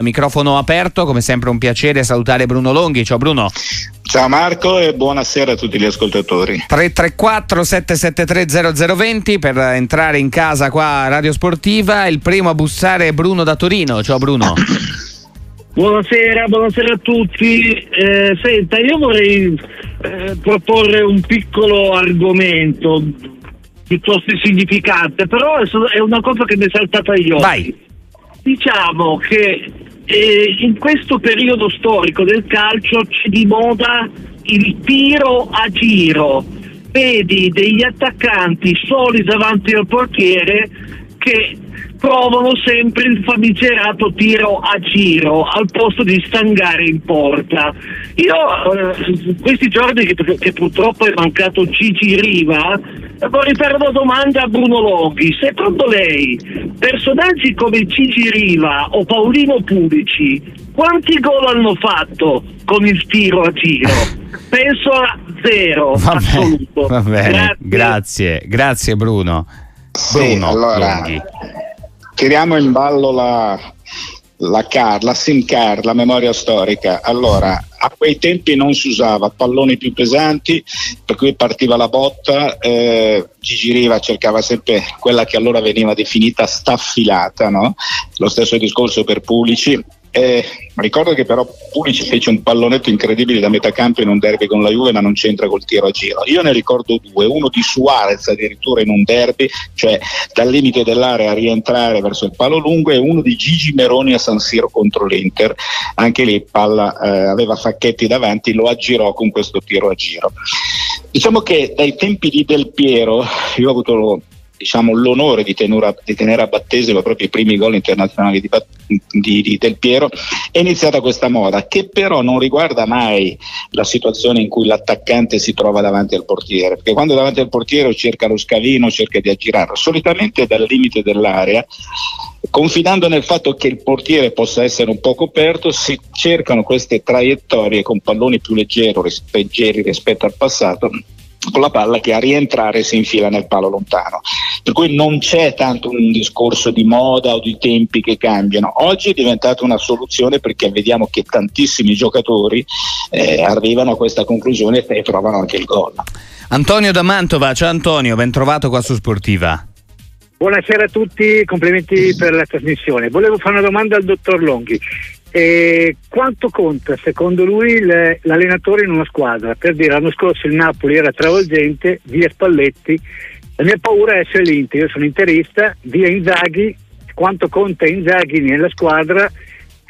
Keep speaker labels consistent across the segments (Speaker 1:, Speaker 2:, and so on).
Speaker 1: Microfono aperto, come sempre un piacere salutare Bruno Longhi. Ciao Bruno.
Speaker 2: Ciao Marco e buonasera a tutti gli ascoltatori.
Speaker 1: 334 773 0020 per entrare in casa qua a Radio Sportiva. Il primo a bussare è Bruno da Torino. Ciao Bruno.
Speaker 3: Buonasera, buonasera a tutti. Eh, senta, io vorrei eh, proporre un piccolo argomento piuttosto insignificante, però è una cosa che mi è saltata agli occhi.
Speaker 1: Vai.
Speaker 3: Diciamo che eh, in questo periodo storico del calcio c'è di moda il tiro a giro. Vedi degli attaccanti soli davanti al portiere che provano sempre il famigerato tiro a giro al posto di stangare in porta. Io eh, questi giorni che, che, purtroppo è mancato Gigi Riva vorrei fare una domanda a Bruno Loghi. Secondo lei personaggi come Gigi Riva o Paolino Pulici quanti gol hanno fatto con il tiro a giro? Penso a zero.
Speaker 1: Va assoluto. va bene. Grazie. grazie, grazie Bruno.
Speaker 2: Bruno sì, allora, Longhi tiriamo in ballo la, la car, la SIM card, la memoria storica. Allora, a quei tempi non si usava palloni più pesanti, per cui partiva la botta, eh, Gigi Riva cercava sempre quella che allora veniva definita staffilata, no? lo stesso discorso per Pulici, eh, ricordo che però Pulici fece un pallonetto incredibile da metà campo in un derby con la Juve, ma non c'entra col tiro a giro. Io ne ricordo due, uno di Suarez addirittura in un derby, cioè dal limite dell'area a rientrare verso il palo lungo, e uno di Gigi Meroni a San Siro contro l'Inter. Anche lì palla eh, aveva Facchetti davanti, lo aggirò con questo tiro a giro. Diciamo che dai tempi di Del Piero, io ho avuto diciamo, l'onore di, tenura, di, tenere a battesimo proprio i primi gol internazionali di, di, di, Del Piero, è iniziata questa moda che però non riguarda mai la situazione in cui l'attaccante si trova davanti al portiere, perché quando davanti al portiere cerca lo scalino, cerca di aggirarlo, solitamente dal limite dell'area confidando nel fatto che il portiere possa essere un po' coperto, si cercano queste traiettorie con palloni più leggeri rispetto al passato con la palla che a rientrare si infila nel palo lontano. Per cui non c'è tanto un discorso di moda o di tempi che cambiano. Oggi è diventata una soluzione perché vediamo che tantissimi giocatori eh, arrivano a questa conclusione e trovano anche il gol.
Speaker 1: Antonio da Mantova, ciao Antonio, ben trovato qua su Sportiva.
Speaker 4: Buonasera a tutti, complimenti per la trasmissione. Volevo fare una domanda al dottor Longhi. E quanto conta secondo lui le, l'allenatore in una squadra? Per dire, l'anno scorso il Napoli era travolgente, via Spalletti, la mia paura è essere l'Inter, io sono interista, via Inzaghi, quanto conta Inzaghi nella squadra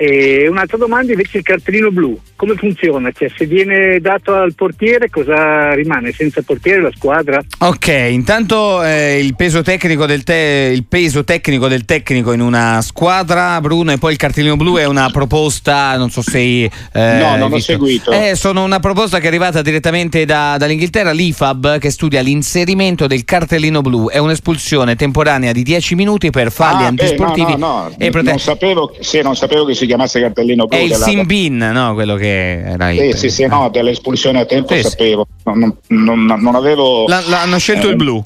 Speaker 4: e un'altra domanda invece il cartellino blu, come funziona? Cioè, se viene dato al portiere cosa rimane? Senza portiere la squadra?
Speaker 1: Ok, intanto eh, il, peso del te- il, peso tecnico del tecnico in una squadra, Bruno, e poi il cartellino blu è una proposta, non so se... Eh,
Speaker 2: no, non visto. ho seguito.
Speaker 1: Eh, sono una proposta che è arrivata direttamente da, dall'Inghilterra, l'IFAB, che studia l'inserimento del cartellino blu. È un'espulsione temporanea di 10 minuti per falli ah, antisportivi.
Speaker 2: Eh, no, no, no. Prote- non, sapevo, sì, non sapevo che si chiamasse cartellino blu.
Speaker 1: È il Simbin, no? Quello che era
Speaker 2: il... Sì, sì, sì, no, dell'espulsione a tempo sì, sapevo. Non, non, non avevo...
Speaker 1: L- hanno scelto eh, il blu.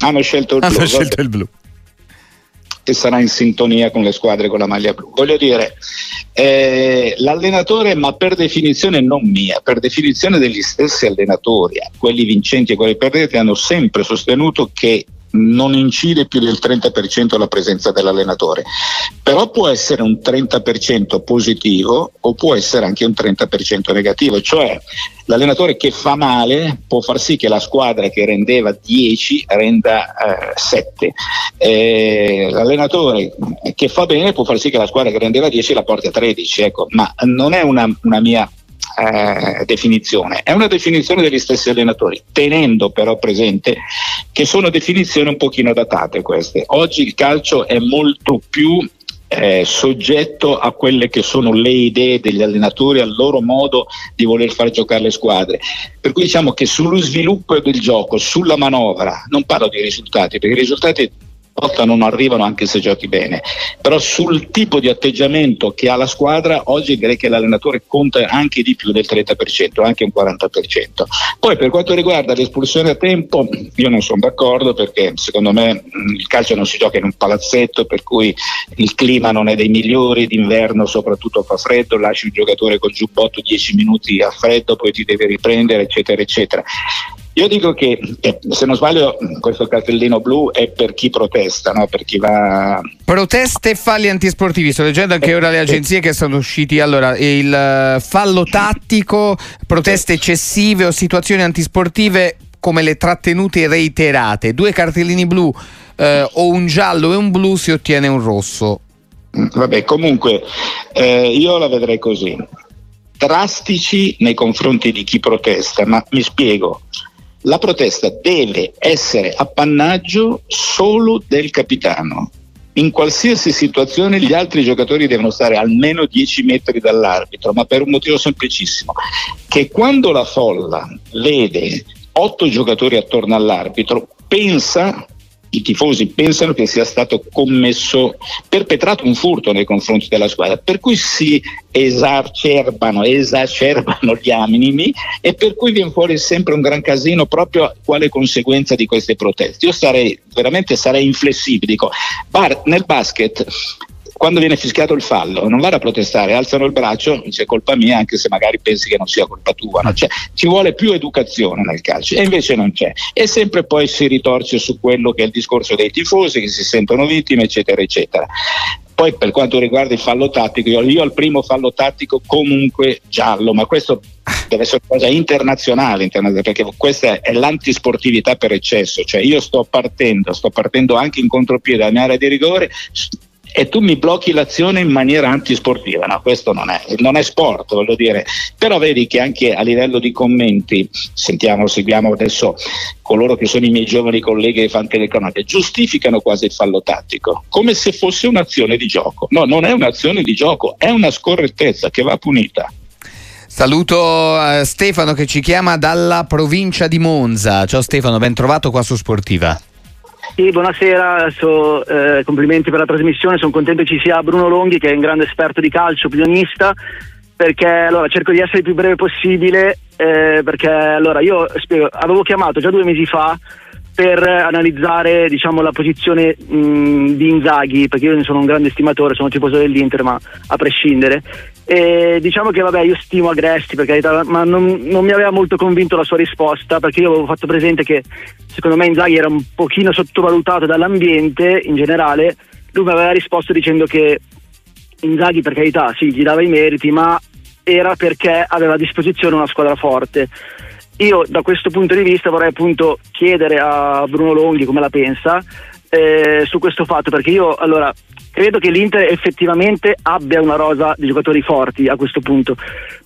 Speaker 2: Hanno scelto il
Speaker 1: hanno
Speaker 2: blu.
Speaker 1: Scelto il blu.
Speaker 2: Che sarà in sintonia con le squadre con la maglia blu. Voglio dire, eh, l'allenatore, ma per definizione non mia, per definizione degli stessi allenatori, quelli vincenti e quelli perdenti, hanno sempre sostenuto che non incide più del 30% la presenza dell'allenatore, però può essere un 30% positivo o può essere anche un 30% negativo, cioè l'allenatore che fa male può far sì che la squadra che rendeva 10 renda eh, 7, eh, l'allenatore che fa bene può far sì che la squadra che rendeva 10 la porti a 13, ecco, ma non è una, una mia eh, definizione, è una definizione degli stessi allenatori, tenendo però presente che sono definizioni un pochino datate queste. Oggi il calcio è molto più eh, soggetto a quelle che sono le idee degli allenatori, al loro modo di voler far giocare le squadre. Per cui diciamo che sullo sviluppo del gioco, sulla manovra, non parlo di risultati, perché i risultati lotta non arrivano anche se giochi bene, però sul tipo di atteggiamento che ha la squadra oggi direi che l'allenatore conta anche di più del 30%, anche un 40%. Poi per quanto riguarda l'espulsione a tempo, io non sono d'accordo perché secondo me il calcio non si gioca in un palazzetto per cui il clima non è dei migliori, d'inverno soprattutto fa freddo, lasci il giocatore col giubbotto 10 minuti a freddo, poi ti deve riprendere, eccetera, eccetera. Io dico che, eh, se non sbaglio, questo cartellino blu è per chi protesta, no? per chi va.
Speaker 1: Proteste e falli antisportivi. Sto leggendo anche ora le agenzie che sono usciti. Allora, il eh, fallo tattico, proteste eccessive o situazioni antisportive come le trattenute reiterate. Due cartellini blu eh, o un giallo e un blu si ottiene un rosso.
Speaker 2: Mm, vabbè, comunque eh, io la vedrei così. Drastici nei confronti di chi protesta, ma mi spiego la protesta deve essere appannaggio solo del capitano. In qualsiasi situazione gli altri giocatori devono stare almeno 10 metri dall'arbitro, ma per un motivo semplicissimo, che quando la folla vede otto giocatori attorno all'arbitro, pensa i tifosi pensano che sia stato commesso, perpetrato un furto nei confronti della squadra, per cui si esacerbano, esacerbano gli animi e per cui viene fuori sempre un gran casino proprio quale conseguenza di queste proteste. Io sarei veramente sarei inflessibile, dico, bar, nel basket quando viene fischiato il fallo non vado a protestare, alzano il braccio, dice colpa mia anche se magari pensi che non sia colpa tua, no? cioè, ci vuole più educazione nel calcio e invece non c'è e sempre poi si ritorce su quello che è il discorso dei tifosi che si sentono vittime eccetera eccetera. Poi per quanto riguarda il fallo tattico, io, io al primo fallo tattico comunque giallo, ma questo deve essere una cosa internazionale, internazionale, perché questa è l'antisportività per eccesso, cioè io sto partendo, sto partendo anche in contropiede dalla mia area di rigore, e tu mi blocchi l'azione in maniera antisportiva. No, questo non è, non è sport, voglio dire. Però vedi che anche a livello di commenti, sentiamo, seguiamo adesso coloro che sono i miei giovani colleghi fanno telecronache, giustificano quasi il fallo tattico, come se fosse un'azione di gioco. No, non è un'azione di gioco, è una scorrettezza che va punita.
Speaker 1: Saluto eh, Stefano che ci chiama dalla provincia di Monza. Ciao Stefano, ben trovato qua su Sportiva.
Speaker 5: Sì, buonasera, so, eh, complimenti per la trasmissione, sono contento che ci sia Bruno Longhi che è un grande esperto di calcio, opinionista, perché allora cerco di essere il più breve possibile, eh, perché allora io spiego, avevo chiamato già due mesi fa per analizzare diciamo, la posizione mh, di Inzaghi, perché io ne sono un grande stimatore, sono tifoso dell'Inter, ma a prescindere. E diciamo che vabbè, io stimo Agresti per carità, ma non, non, mi aveva molto convinto la sua risposta, perché io avevo fatto presente che secondo me Inzaghi era un pochino sottovalutato dall'ambiente in generale. Lui mi aveva risposto dicendo che Inzaghi per carità sì, gli dava i meriti, ma era perché aveva a disposizione una squadra forte. Io da questo punto di vista vorrei appunto chiedere a Bruno Longhi come la pensa eh, su questo fatto, perché io allora credo che l'Inter effettivamente abbia una rosa di giocatori forti a questo punto,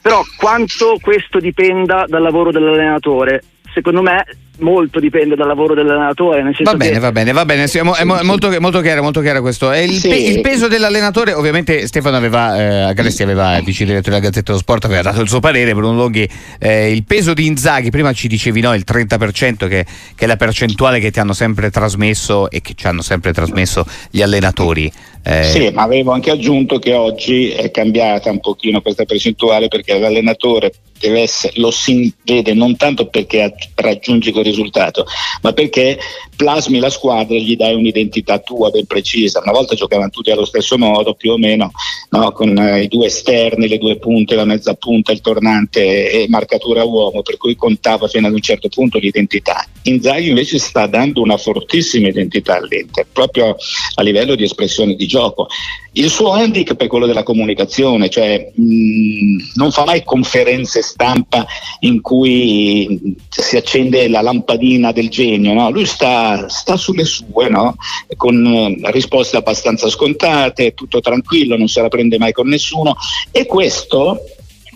Speaker 5: però quanto questo dipenda dal lavoro dell'allenatore, secondo me molto dipende dal lavoro dell'allenatore.
Speaker 1: va bene, va bene, va bene, siamo, è, molto, molto, chiaro, molto chiaro questo. Il, sì. pe- il, peso dell'allenatore, ovviamente Stefano aveva, eh, Agresti aveva, il vice direttore della Gazzetta dello Sport, aveva dato il suo parere, Bruno Longhi, eh, il peso di Inzaghi, prima ci dicevi no, il 30% che, che, è la percentuale che ti hanno sempre trasmesso e che ci hanno sempre trasmesso gli allenatori.
Speaker 2: Eh. Sì, ma avevo anche aggiunto che oggi è cambiata un pochino questa percentuale perché l'allenatore deve essere, lo si vede non tanto perché raggiungi risultato, ma perché plasmi la squadra e gli dai un'identità tua ben precisa. Una volta giocavano tutti allo stesso modo, più o meno, no? con eh, i due esterni, le due punte, la mezza punta, il tornante e marcatura uomo, per cui contava fino ad un certo punto l'identità. Inzaghi invece sta dando una fortissima identità all'Inter, proprio a livello di espressione di gioco. Il suo handicap è quello della comunicazione, cioè mh, non fa mai conferenze stampa in cui si accende la lampadina del genio, no? lui sta, sta, sulle sue, no? con uh, risposte abbastanza scontate, tutto tranquillo, non se la prende mai con nessuno e questo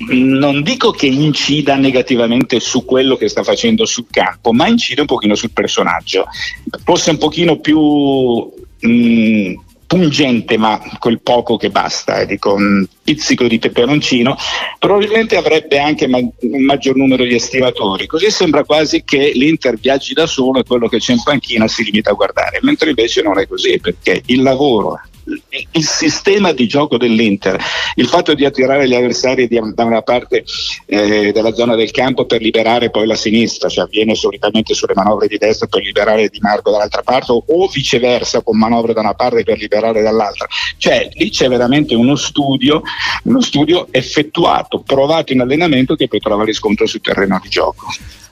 Speaker 2: non dico che incida negativamente su quello che sta facendo sul campo, ma incide un pochino sul personaggio. Forse un pochino più mh, pungente ma quel poco che basta, eh, dico un pizzico di peperoncino, probabilmente avrebbe anche ma- un maggior numero di estimatori, così sembra quasi che l'Inter viaggi da solo e quello che c'è in panchina si limita a guardare, mentre invece non è così perché il lavoro il sistema di gioco dell'Inter, il fatto di attirare gli avversari da una parte eh, della zona del campo per liberare poi la sinistra, cioè avviene solitamente sulle manovre di destra per liberare Di Marco dall'altra parte o viceversa con manovre da una parte per liberare dall'altra. Cioè lì c'è veramente uno studio, uno studio effettuato, provato in allenamento che poi trova riscontro sul terreno di gioco.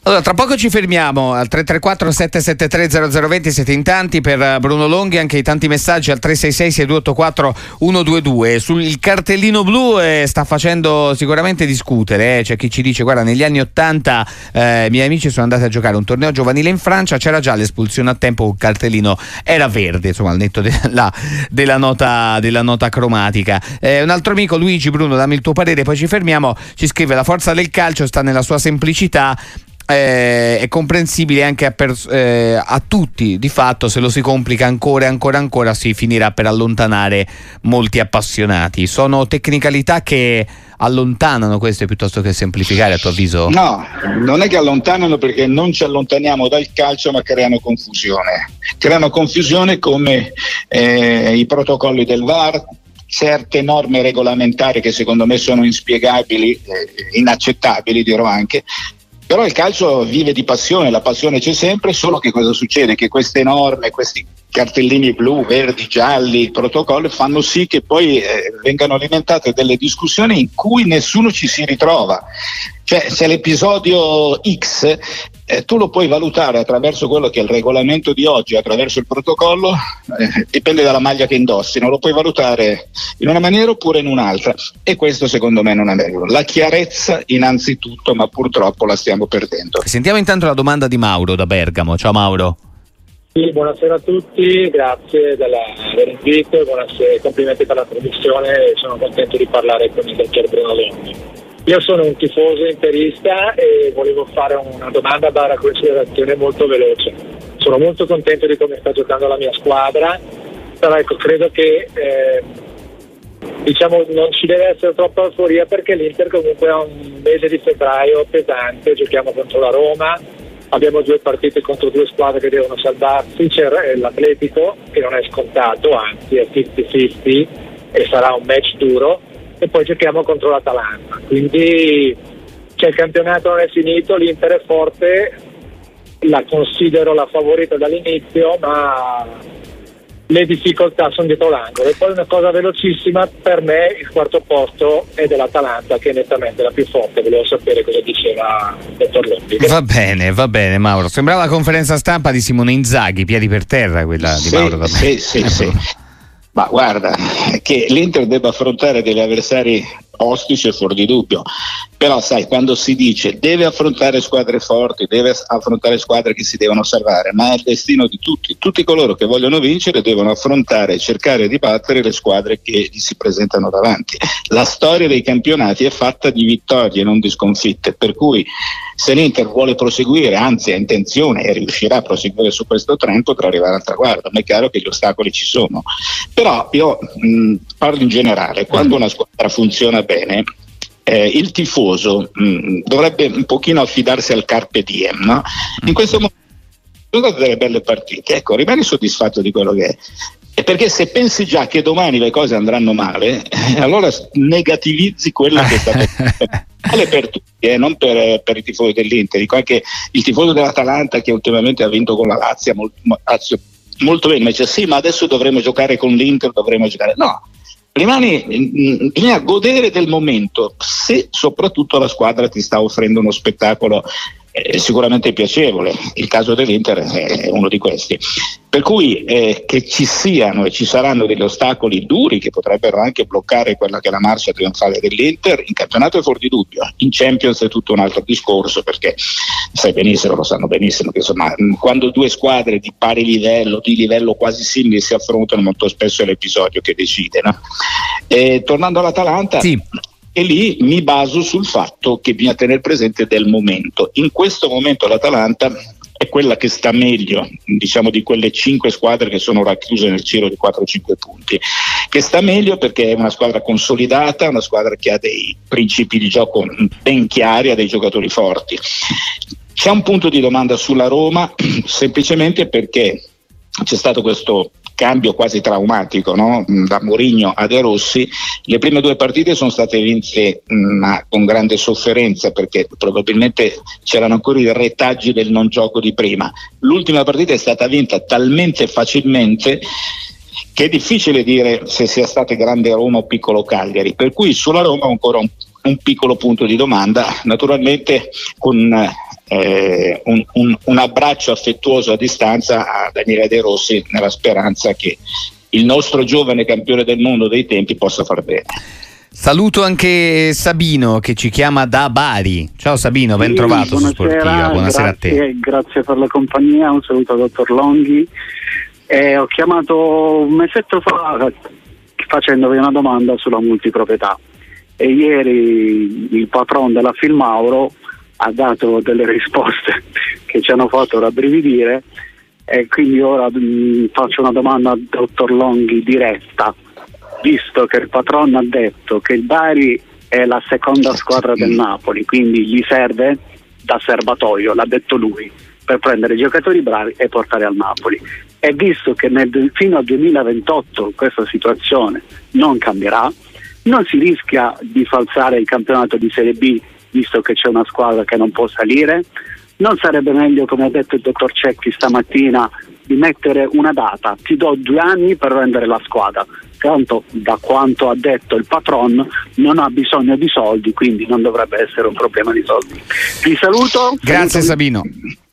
Speaker 1: Allora, tra poco ci fermiamo al 334 773 0020, siete in tanti per eh, Bruno Longhi, anche i tanti messaggi al 366 6284 122. Sul cartellino blu eh, sta facendo sicuramente discutere, eh. c'è chi ci dice guarda negli anni 80 eh, i miei amici sono andati a giocare un torneo giovanile in Francia, c'era già l'espulsione a tempo, il cartellino era verde, insomma al netto della, della, nota, della nota, cromatica. Eh, un altro amico, Luigi Bruno, dammi il tuo parere, poi ci fermiamo, ci scrive la forza del calcio sta nella sua semplicità eh, è comprensibile anche a, pers- eh, a, tutti, di fatto se lo si complica ancora e ancora ancora si finirà per allontanare molti appassionati. Sono tecnicalità che allontanano queste piuttosto che semplificare a tuo avviso?
Speaker 2: No, non è che allontanano perché non ci allontaniamo dal calcio ma creano confusione. Creano confusione come eh, i protocolli del VAR, certe norme regolamentari che secondo me sono inspiegabili, eh, inaccettabili dirò anche, però il calcio vive di passione, la passione c'è sempre, solo che cosa succede? Che queste norme, questi cartellini blu, verdi, gialli, protocolli fanno sì che poi eh, vengano alimentate delle discussioni in cui nessuno ci si ritrova. Cioè, se l'episodio X eh, tu lo puoi valutare attraverso quello che è il regolamento di oggi, attraverso il protocollo, eh, dipende dalla maglia che indossi, non lo puoi valutare in una maniera oppure in un'altra e questo secondo me non è vero. La chiarezza innanzitutto, ma purtroppo la stiamo perdendo.
Speaker 1: Sentiamo intanto la domanda di Mauro da Bergamo. Ciao Mauro.
Speaker 6: Sì, buonasera a tutti, grazie dell'invito e complimenti per la trasmissione, sono contento di parlare con il dottor Bruno Longhi. Io sono un tifoso interista e volevo fare una domanda barra considerazione molto veloce. Sono molto contento di come sta giocando la mia squadra, però ecco, credo che eh, diciamo, non ci deve essere troppa euforia perché l'Inter comunque ha un mese di febbraio pesante, giochiamo contro la Roma, abbiamo due partite contro due squadre che devono salvarsi, c'è l'Atletico che non è scontato, anzi è 50-50 e sarà un match duro e poi giochiamo contro l'Atalanta. Quindi cioè, il campionato non è finito, l'Inter è forte, la considero la favorita dall'inizio, ma le difficoltà sono dietro l'angolo. E poi una cosa velocissima, per me il quarto posto è dell'Atalanta che è nettamente la più forte, volevo sapere cosa diceva il dottor Lombi.
Speaker 1: Va bene, va bene Mauro, sembrava la conferenza stampa di Simone Inzaghi, piedi per terra quella di
Speaker 2: sì,
Speaker 1: Mauro.
Speaker 2: Sì, sì, sì. Ma guarda, che l'Inter debba affrontare degli avversari ostici è fuori di dubbio, però sai, quando si dice deve affrontare squadre forti, deve affrontare squadre che si devono salvare, ma è il destino di tutti, tutti coloro che vogliono vincere devono affrontare e cercare di battere le squadre che gli si presentano davanti. La storia dei campionati è fatta di vittorie, non di sconfitte, per cui se l'Inter vuole proseguire, anzi ha intenzione e riuscirà a proseguire su questo trend, potrà arrivare al traguardo. Ma è chiaro che gli ostacoli ci sono. Però io mh, parlo in generale, quando una squadra funziona bene, eh, il tifoso mh, dovrebbe un pochino affidarsi al carpe diem. No? In questo momento sono state delle belle partite, ecco, rimani soddisfatto di quello che è. E perché se pensi già che domani le cose andranno male, eh, allora negativizzi quello che è stato male per tutti, eh, non per, per, i tifosi dell'Inter. Dico anche il tifoso dell'Atalanta che ultimamente ha vinto con la Lazio molto, molto bene, ma dice sì, ma adesso dovremo giocare con l'Inter, dovremo giocare. No, rimani, mm, bisogna godere del momento, se soprattutto la squadra ti sta offrendo uno spettacolo è sicuramente piacevole, il caso dell'Inter è uno di questi. Per cui eh, che ci siano e ci saranno degli ostacoli duri che potrebbero anche bloccare quella che è la marcia trionfale dell'Inter, in campionato è fuori di dubbio, in Champions è tutto un altro discorso perché sai benissimo, lo sanno benissimo, che insomma quando due squadre di pari livello, di livello quasi simile si affrontano molto spesso è l'episodio che decide. No? Tornando all'Atalanta, sì e lì mi baso sul fatto che bisogna tenere presente del momento. In questo momento l'Atalanta è quella che sta meglio, diciamo di quelle cinque squadre che sono racchiuse nel giro di 4-5 punti, che sta meglio perché è una squadra consolidata, una squadra che ha dei principi di gioco ben chiari, ha dei giocatori forti. C'è un punto di domanda sulla Roma, semplicemente perché c'è stato questo cambio quasi traumatico no? da Mourinho a De Rossi. Le prime due partite sono state vinte ma con grande sofferenza perché probabilmente c'erano ancora i retaggi del non gioco di prima. L'ultima partita è stata vinta talmente facilmente che è difficile dire se sia stata grande Roma o piccolo Cagliari, per cui sulla Roma ancora un, un piccolo punto di domanda, naturalmente con eh, un, un, un, abbraccio affettuoso a distanza a Daniele De Rossi nella speranza che il nostro giovane campione del mondo dei tempi possa far bene.
Speaker 1: Saluto anche Sabino che ci chiama da Bari. Ciao Sabino, ben trovato
Speaker 7: sì,
Speaker 1: su Sportiva. Buonasera
Speaker 7: grazie,
Speaker 1: a te.
Speaker 7: Grazie per la compagnia, un saluto al dottor Longhi. Eh, ho chiamato un mesetto fa facendovi una domanda sulla multiproprietà e ieri il patron della Filmauro ha dato delle risposte che ci hanno fatto rabbrividire e quindi ora mh, mm, faccio una domanda al dottor Longhi diretta, visto che il patron ha detto che il Bari è la seconda squadra del Napoli, quindi gli serve da serbatoio, l'ha detto lui, per prendere giocatori bravi e portare al Napoli. E visto che nel, fino al 2028 questa situazione non cambierà, non si rischia di falsare il campionato di Serie B visto che c'è una squadra che non può salire. Non sarebbe meglio, come ha detto il dottor Cecchi stamattina, di mettere una data, ti do due anni per vendere la squadra. Tanto da quanto ha detto il patron non ha bisogno di soldi, quindi non dovrebbe essere un problema di soldi. Vi saluto.
Speaker 1: Grazie. Sabino.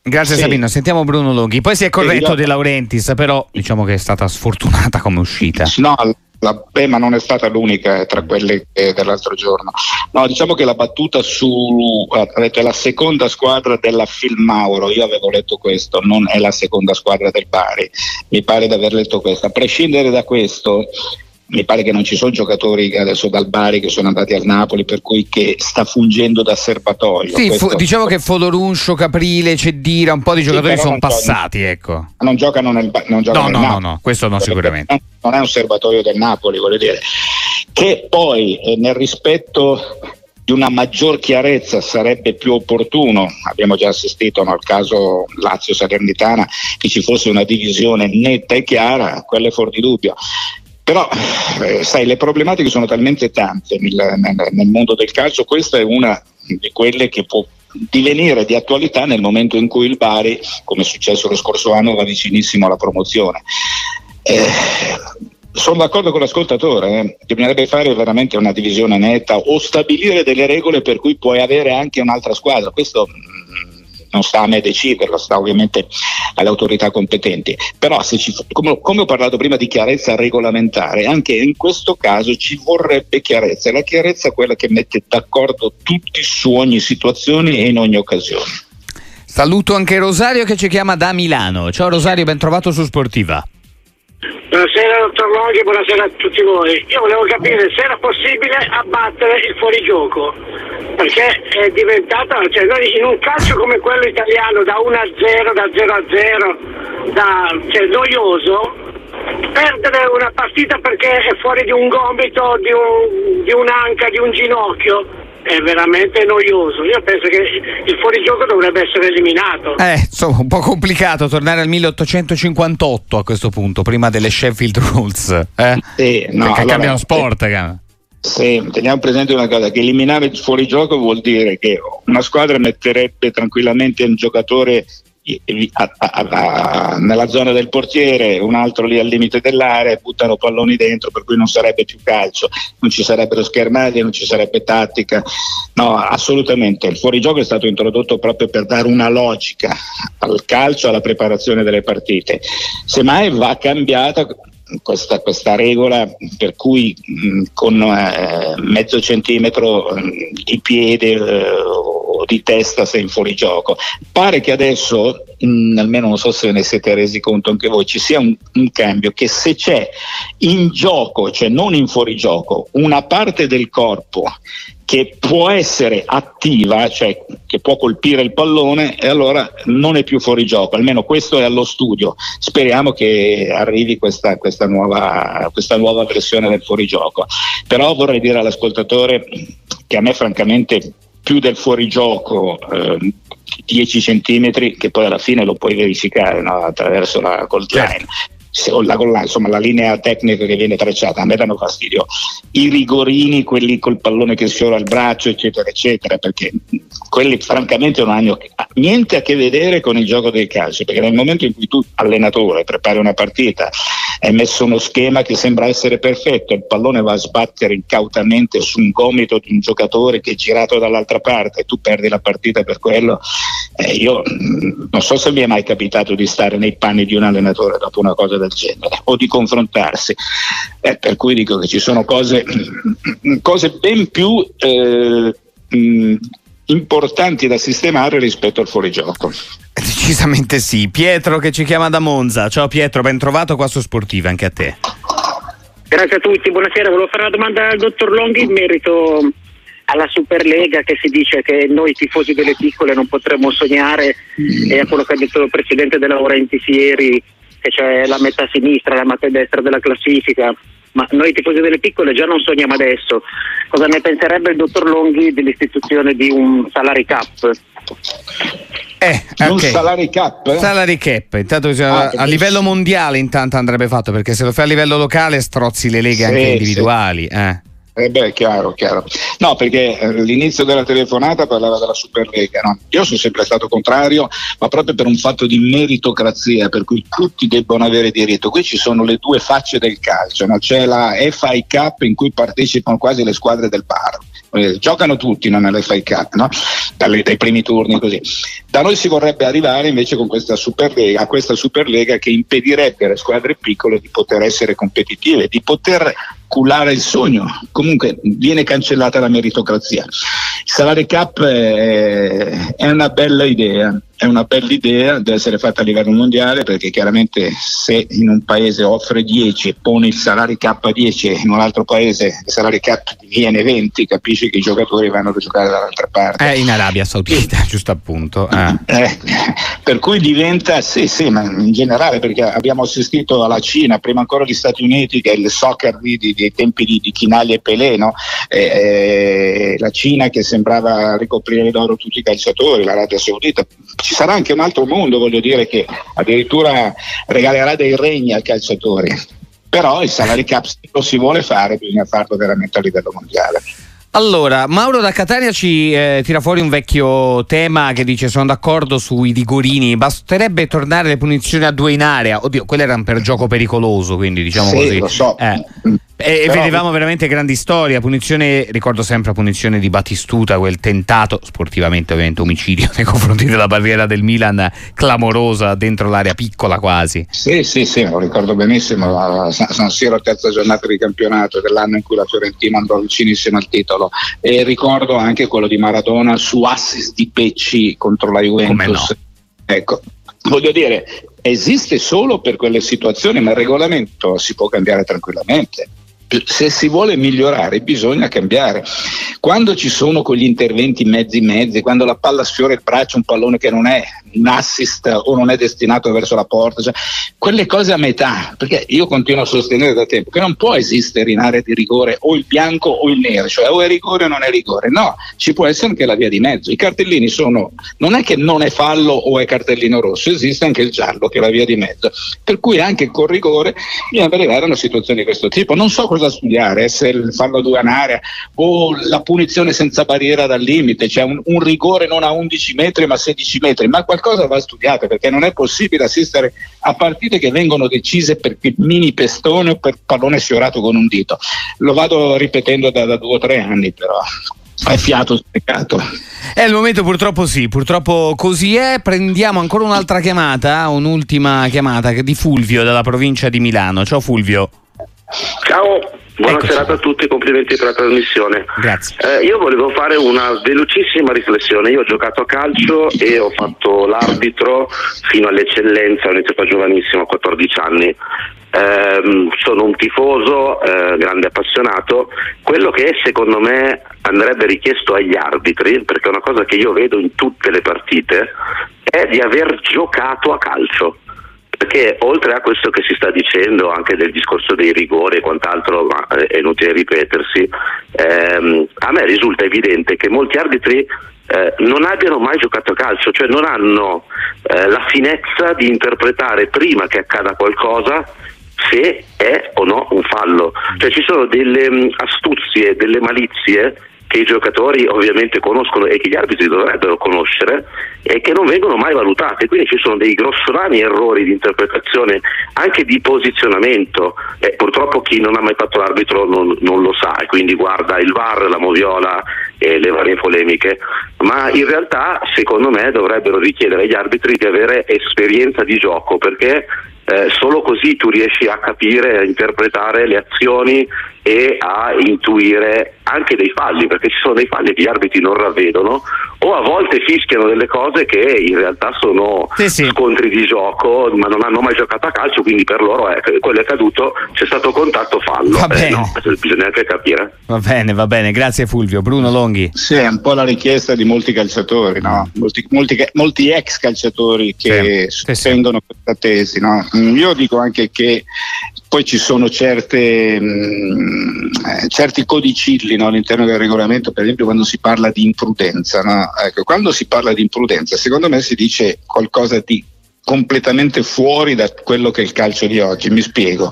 Speaker 1: Grazie sì. Sabino, sentiamo Bruno Longhi. Poi si è corretto De Laurentiis, però diciamo che è stata sfortunata come uscita.
Speaker 2: No, la, beh, ma non è stata l'unica tra quelle dell'altro giorno. No, diciamo che la battuta su è la seconda squadra della Filmauro, io avevo letto questo, non è la seconda squadra del Bari, mi pare di aver letto questo. A prescindere da questo, mi pare che non ci sono giocatori adesso dal Bari che sono andati al Napoli, per cui che sta fungendo da serbatoio.
Speaker 1: Sì, fu, diciamo che Fodoruncio, Caprile, Cedira, un po' di giocatori sì, sono passati,
Speaker 2: giocano,
Speaker 1: ecco.
Speaker 2: Non giocano nel, non giocano
Speaker 1: no, no, no, no, questo no sicuramente.
Speaker 2: Non è un serbatoio del Napoli, voglio dire. Che poi eh, nel rispetto di una maggior chiarezza sarebbe più opportuno, abbiamo già assistito no, al caso Lazio-Salernitana, che ci fosse una divisione netta e chiara, quello è fuori di dubbio. Però, eh, sai, le problematiche sono talmente tante nel, nel, nel mondo del calcio, questa è una di quelle che può divenire di attualità nel momento in cui il Bari, come è successo lo scorso anno, va vicinissimo alla promozione. Eh, sono d'accordo con l'ascoltatore, eh. bisognerebbe fare veramente una divisione netta o stabilire delle regole per cui puoi avere anche un'altra squadra. Questo non sta a me deciderlo, sta ovviamente alle autorità competenti. Però ci, come, come, ho parlato prima di chiarezza regolamentare, anche in questo caso ci vorrebbe chiarezza e la chiarezza è quella che mette d'accordo tutti su ogni situazione e in ogni occasione.
Speaker 1: Saluto anche Rosario che ci chiama da Milano. Ciao Rosario, ben trovato su Sportiva.
Speaker 8: Buonasera dottor Longhi, buonasera a tutti voi. Io volevo capire se era possibile abbattere il fuorigioco, perché è diventata, cioè noi in un calcio come quello italiano da 1 a 0, da 0 a 0, da, cioè noioso, perdere una partita perché è fuori di un gomito, di, un, di un'anca, di un ginocchio, è veramente noioso. Io penso che il fuorigioco dovrebbe essere eliminato.
Speaker 1: Eh, insomma, un po' complicato tornare al 1858 a questo punto, prima delle Sheffield Rules. Eh?
Speaker 2: Sì, no,
Speaker 1: Perché allora, cambiano sport, eh.
Speaker 2: Sì, teniamo presente una cosa, che eliminare il fuorigioco vuol dire che una squadra metterebbe tranquillamente un giocatore a, a, nella zona del portiere, un altro lì al limite dell'area, buttano palloni dentro, per cui non sarebbe più calcio, non ci sarebbero schermaglie, non ci sarebbe tattica. No, assolutamente. Il fuorigioco è stato introdotto proprio per dare una logica al calcio, alla preparazione delle partite. Semmai va cambiata questa, questa, regola per cui mh, con eh, mezzo centimetro mh, di piede eh, di testa se in fuorigioco. Pare che adesso, mh, mm, almeno non so se ne siete resi conto anche voi, ci sia un, un cambio che se c'è in gioco, cioè non in fuorigioco, una parte del corpo che può essere attiva, cioè che può colpire il pallone e allora non è più fuori gioco, almeno questo è allo studio. Speriamo che arrivi questa, questa, nuova, questa nuova versione del fuorigioco. Però vorrei dire all'ascoltatore che a me francamente più del fuorigioco eh, 10 centimetri che poi alla fine lo puoi verificare no? attraverso la call. Certo la, insomma, la linea tecnica che viene tracciata, a me danno fastidio. I rigorini, quelli col pallone che sfiora il braccio, eccetera, eccetera, perché quelli francamente non hanno niente a che vedere con il gioco del calcio, perché nel momento in cui tu allenatore prepari una partita, hai messo uno schema che sembra essere perfetto, il pallone va a sbattere incautamente su un gomito di un giocatore che è girato dall'altra parte e tu perdi la partita per quello, eh, io mm, non so se mi è mai capitato di stare nei panni di un allenatore dopo una cosa del genere o di confrontarsi. Eh, per cui dico che ci sono cose, cose ben più eh, mh, importanti da sistemare rispetto al fuorigioco.
Speaker 1: Decisamente sì. Pietro che ci chiama da Monza. Ciao Pietro, ben trovato qua su Sportiva, anche a te.
Speaker 9: Grazie a tutti, buonasera. Volevo fare una domanda al dottor Longhi in merito alla Superlega che si dice che noi tifosi delle piccole non potremmo sognare e a quello che ha detto il presidente della Laurentiis ieri che c'è la metà sinistra, la metà destra della classifica, ma noi tifosi delle piccole già non sogniamo adesso. Cosa ne penserebbe il dottor Longhi dell'istituzione di un salary cap?
Speaker 1: Eh, okay. Un salary cap? Salary cap, intanto ah, a livello mondiale intanto andrebbe fatto perché se lo fai a livello locale strozzi le leghe sì, anche individuali. Sì. Eh.
Speaker 2: Eh beh, chiaro, chiaro. No, perché eh, all'inizio della telefonata parlava della Superlega. No? Io sono sempre stato contrario, ma proprio per un fatto di meritocrazia, per cui tutti debbono avere diritto. Qui ci sono le due facce del calcio, no? c'è la FI Cup in cui partecipano quasi le squadre del Paro. Eh, giocano tutti non nell'FI Cup, no? Dalle, dai primi turni così. Da noi si vorrebbe arrivare invece con questa Superlega, a questa Superlega che impedirebbe alle squadre piccole di poter essere competitive, di poter culare il sogno. Comunque viene cancellata la meritocrazia. Il salary cap è, è una bella idea, è una bella idea, deve essere fatta a livello mondiale perché chiaramente se in un paese offre 10 e pone il salary cap a 10 e in un altro paese il salary cap viene 20, capisci che i giocatori vanno a giocare dall'altra parte.
Speaker 1: È in Arabia Saudita, giusto appunto.
Speaker 2: Eh. Eh, per cui diventa, sì, sì, ma in generale perché abbiamo assistito alla Cina, prima ancora agli Stati Uniti, che è il soccer di, di, dei tempi di, di Chinaglia e Pelé, no? eh, la Cina che sembrava ricoprire d'oro tutti i calciatori, l'Arabia Saudita ci sarà anche un altro mondo, voglio dire, che addirittura regalerà dei regni ai calciatori. Però il salary cap se lo si vuole fare, bisogna farlo veramente a livello mondiale.
Speaker 1: Allora, Mauro da Catania ci eh, tira fuori un vecchio tema che dice sono d'accordo sui rigorini, basterebbe tornare le punizioni a due in area. Oddio, quelle erano per gioco pericoloso, quindi diciamo
Speaker 2: sì,
Speaker 1: così.
Speaker 2: Lo so.
Speaker 1: Eh. E Però... vedevamo veramente grandi storie. Punizione, ricordo sempre la punizione di Battistuta, quel tentato, sportivamente ovviamente, omicidio nei confronti della barriera del Milan, clamorosa dentro l'area piccola quasi.
Speaker 2: Sì, sì, sì, lo ricordo benissimo. San Siro, terza giornata di campionato dell'anno in cui la Fiorentina andò vicinissimo al titolo. E ricordo anche quello di Maradona su assist di Pecci contro la Juventus. No? Ecco, voglio dire, esiste solo per quelle situazioni, ma il regolamento si può cambiare tranquillamente se si vuole migliorare bisogna cambiare. Quando ci sono quegli interventi mezzi mezzi, quando la palla sfiora il braccio, un pallone che non è un assist o non è destinato verso la porta, cioè, quelle cose a metà, perché io continuo a sostenere da tempo che non può esistere in area di rigore o il bianco o il nero, cioè o è rigore o non è rigore, no, ci può essere anche la via di mezzo. I cartellini sono, non è che non è fallo o è cartellino rosso, esiste anche il giallo che è la via di mezzo, per cui anche con rigore bisogna arrivare a una situazione di questo tipo. Non so cosa studiare, se il fallo duanare o la punizione senza barriera dal limite, cioè un, un rigore non a 11 metri ma a 16 metri, ma qualcosa va studiato perché non è possibile assistere a partite che vengono decise per mini pestone o per pallone sfiorato con un dito. Lo vado ripetendo da, da due o tre anni però. È fiato sprecato.
Speaker 1: È il momento purtroppo sì, purtroppo così è. Prendiamo ancora un'altra chiamata, un'ultima chiamata di Fulvio dalla provincia di Milano. Ciao Fulvio.
Speaker 10: Ciao, Buonasera a tutti, complimenti per la trasmissione.
Speaker 1: Grazie.
Speaker 10: Eh, io volevo fare una velocissima riflessione. Io ho giocato a calcio e ho fatto l'arbitro fino all'eccellenza, ho iniziato giovanissimo, a 14 anni. Eh, sono un tifoso, eh, grande appassionato. Quello che secondo me andrebbe richiesto agli arbitri, perché è una cosa che io vedo in tutte le partite, è di aver giocato a calcio perché oltre a questo che si sta dicendo anche del discorso dei rigori e quant'altro, ma eh, è inutile ripetersi, ehm, a me risulta evidente che molti arbitri eh, non abbiano mai giocato a calcio, cioè non hanno eh, la finezza di interpretare prima che accada qualcosa se è o no un fallo. Cioè ci sono delle mh, astuzie, delle malizie che i giocatori ovviamente conoscono e che gli arbitri dovrebbero conoscere e che non vengono mai valutate. Quindi ci sono dei grossolani errori di interpretazione, anche di posizionamento. Eh, purtroppo chi non ha mai fatto l'arbitro non, non, lo sa e quindi guarda il VAR, la moviola e le varie polemiche. Ma in realtà secondo me dovrebbero richiedere agli arbitri di avere esperienza di gioco perché eh, solo così tu riesci a capire, a interpretare le azioni e a intuire anche dei falli, perché ci sono dei falli che gli arbitri non ravvedono o a volte fischiano delle cose che in realtà sono sì, sì. scontri di gioco, ma non hanno mai giocato a calcio, quindi per loro è, quello è accaduto, c'è stato contatto, fallo. Va
Speaker 1: bene. Eh, no,
Speaker 10: bisogna anche capire.
Speaker 1: Va bene, va bene, grazie Fulvio. Bruno Longhi.
Speaker 2: Sì, è un po' la richiesta di molti calciatori, no? molti, molti, molti, ex calciatori che sì, sostengono questa tesi. No? Mm, io dico anche che poi ci sono certe, mh, mm, eh, certi codicilli no, all'interno del regolamento, per esempio quando si parla di imprudenza. No? Ecco, quando si parla di imprudenza, secondo me si dice qualcosa di completamente fuori da quello che è il calcio di oggi. Mi spiego.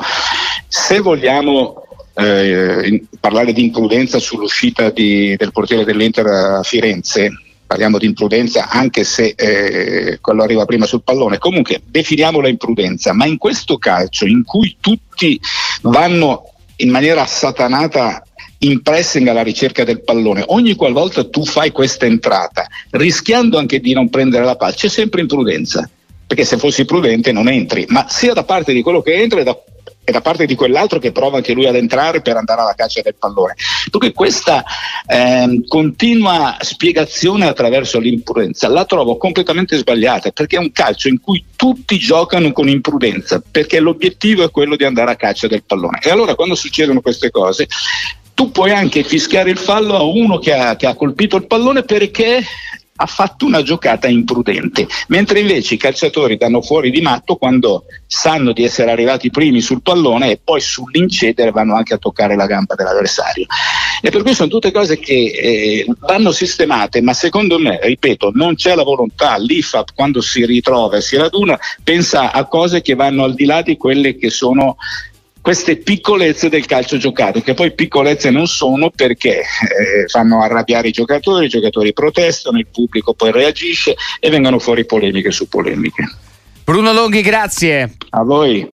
Speaker 2: Se vogliamo eh, parlare di imprudenza sull'uscita di, del portiere dell'Inter a Firenze, parliamo di imprudenza anche se eh, quello arriva prima sul pallone, comunque definiamola imprudenza, ma in questo calcio in cui tutti vanno in maniera satanata in pressing alla ricerca del pallone, ogni qualvolta tu fai questa entrata, rischiando anche di non prendere la palla, c'è sempre imprudenza, perché se fossi prudente non entri, ma sia da parte di quello che entra e da e da parte di quell'altro che prova anche lui ad entrare per andare alla caccia del pallone. Dunque questa eh, continua spiegazione attraverso l'imprudenza la trovo completamente sbagliata perché è un calcio in cui tutti giocano con imprudenza perché l'obiettivo è quello di andare a caccia del pallone. E allora quando succedono queste cose tu puoi anche fischiare il fallo a uno che ha, che ha colpito il pallone perché ha fatto una giocata imprudente, mentre invece i calciatori danno fuori di matto quando sanno di essere arrivati primi sul pallone e poi sull'incedere vanno anche a toccare la gamba dell'avversario. E per cui sono tutte cose che eh, vanno sistemate, ma secondo me, ripeto, non c'è la volontà, l'IFAP quando si ritrova e si raduna pensa a cose che vanno al di là di quelle che sono queste piccolezze del calcio giocato, che poi piccolezze non sono perché eh, fanno arrabbiare i giocatori, i giocatori protestano, il pubblico poi reagisce e vengono fuori polemiche su polemiche.
Speaker 1: Bruno Longhi, grazie.
Speaker 2: A voi.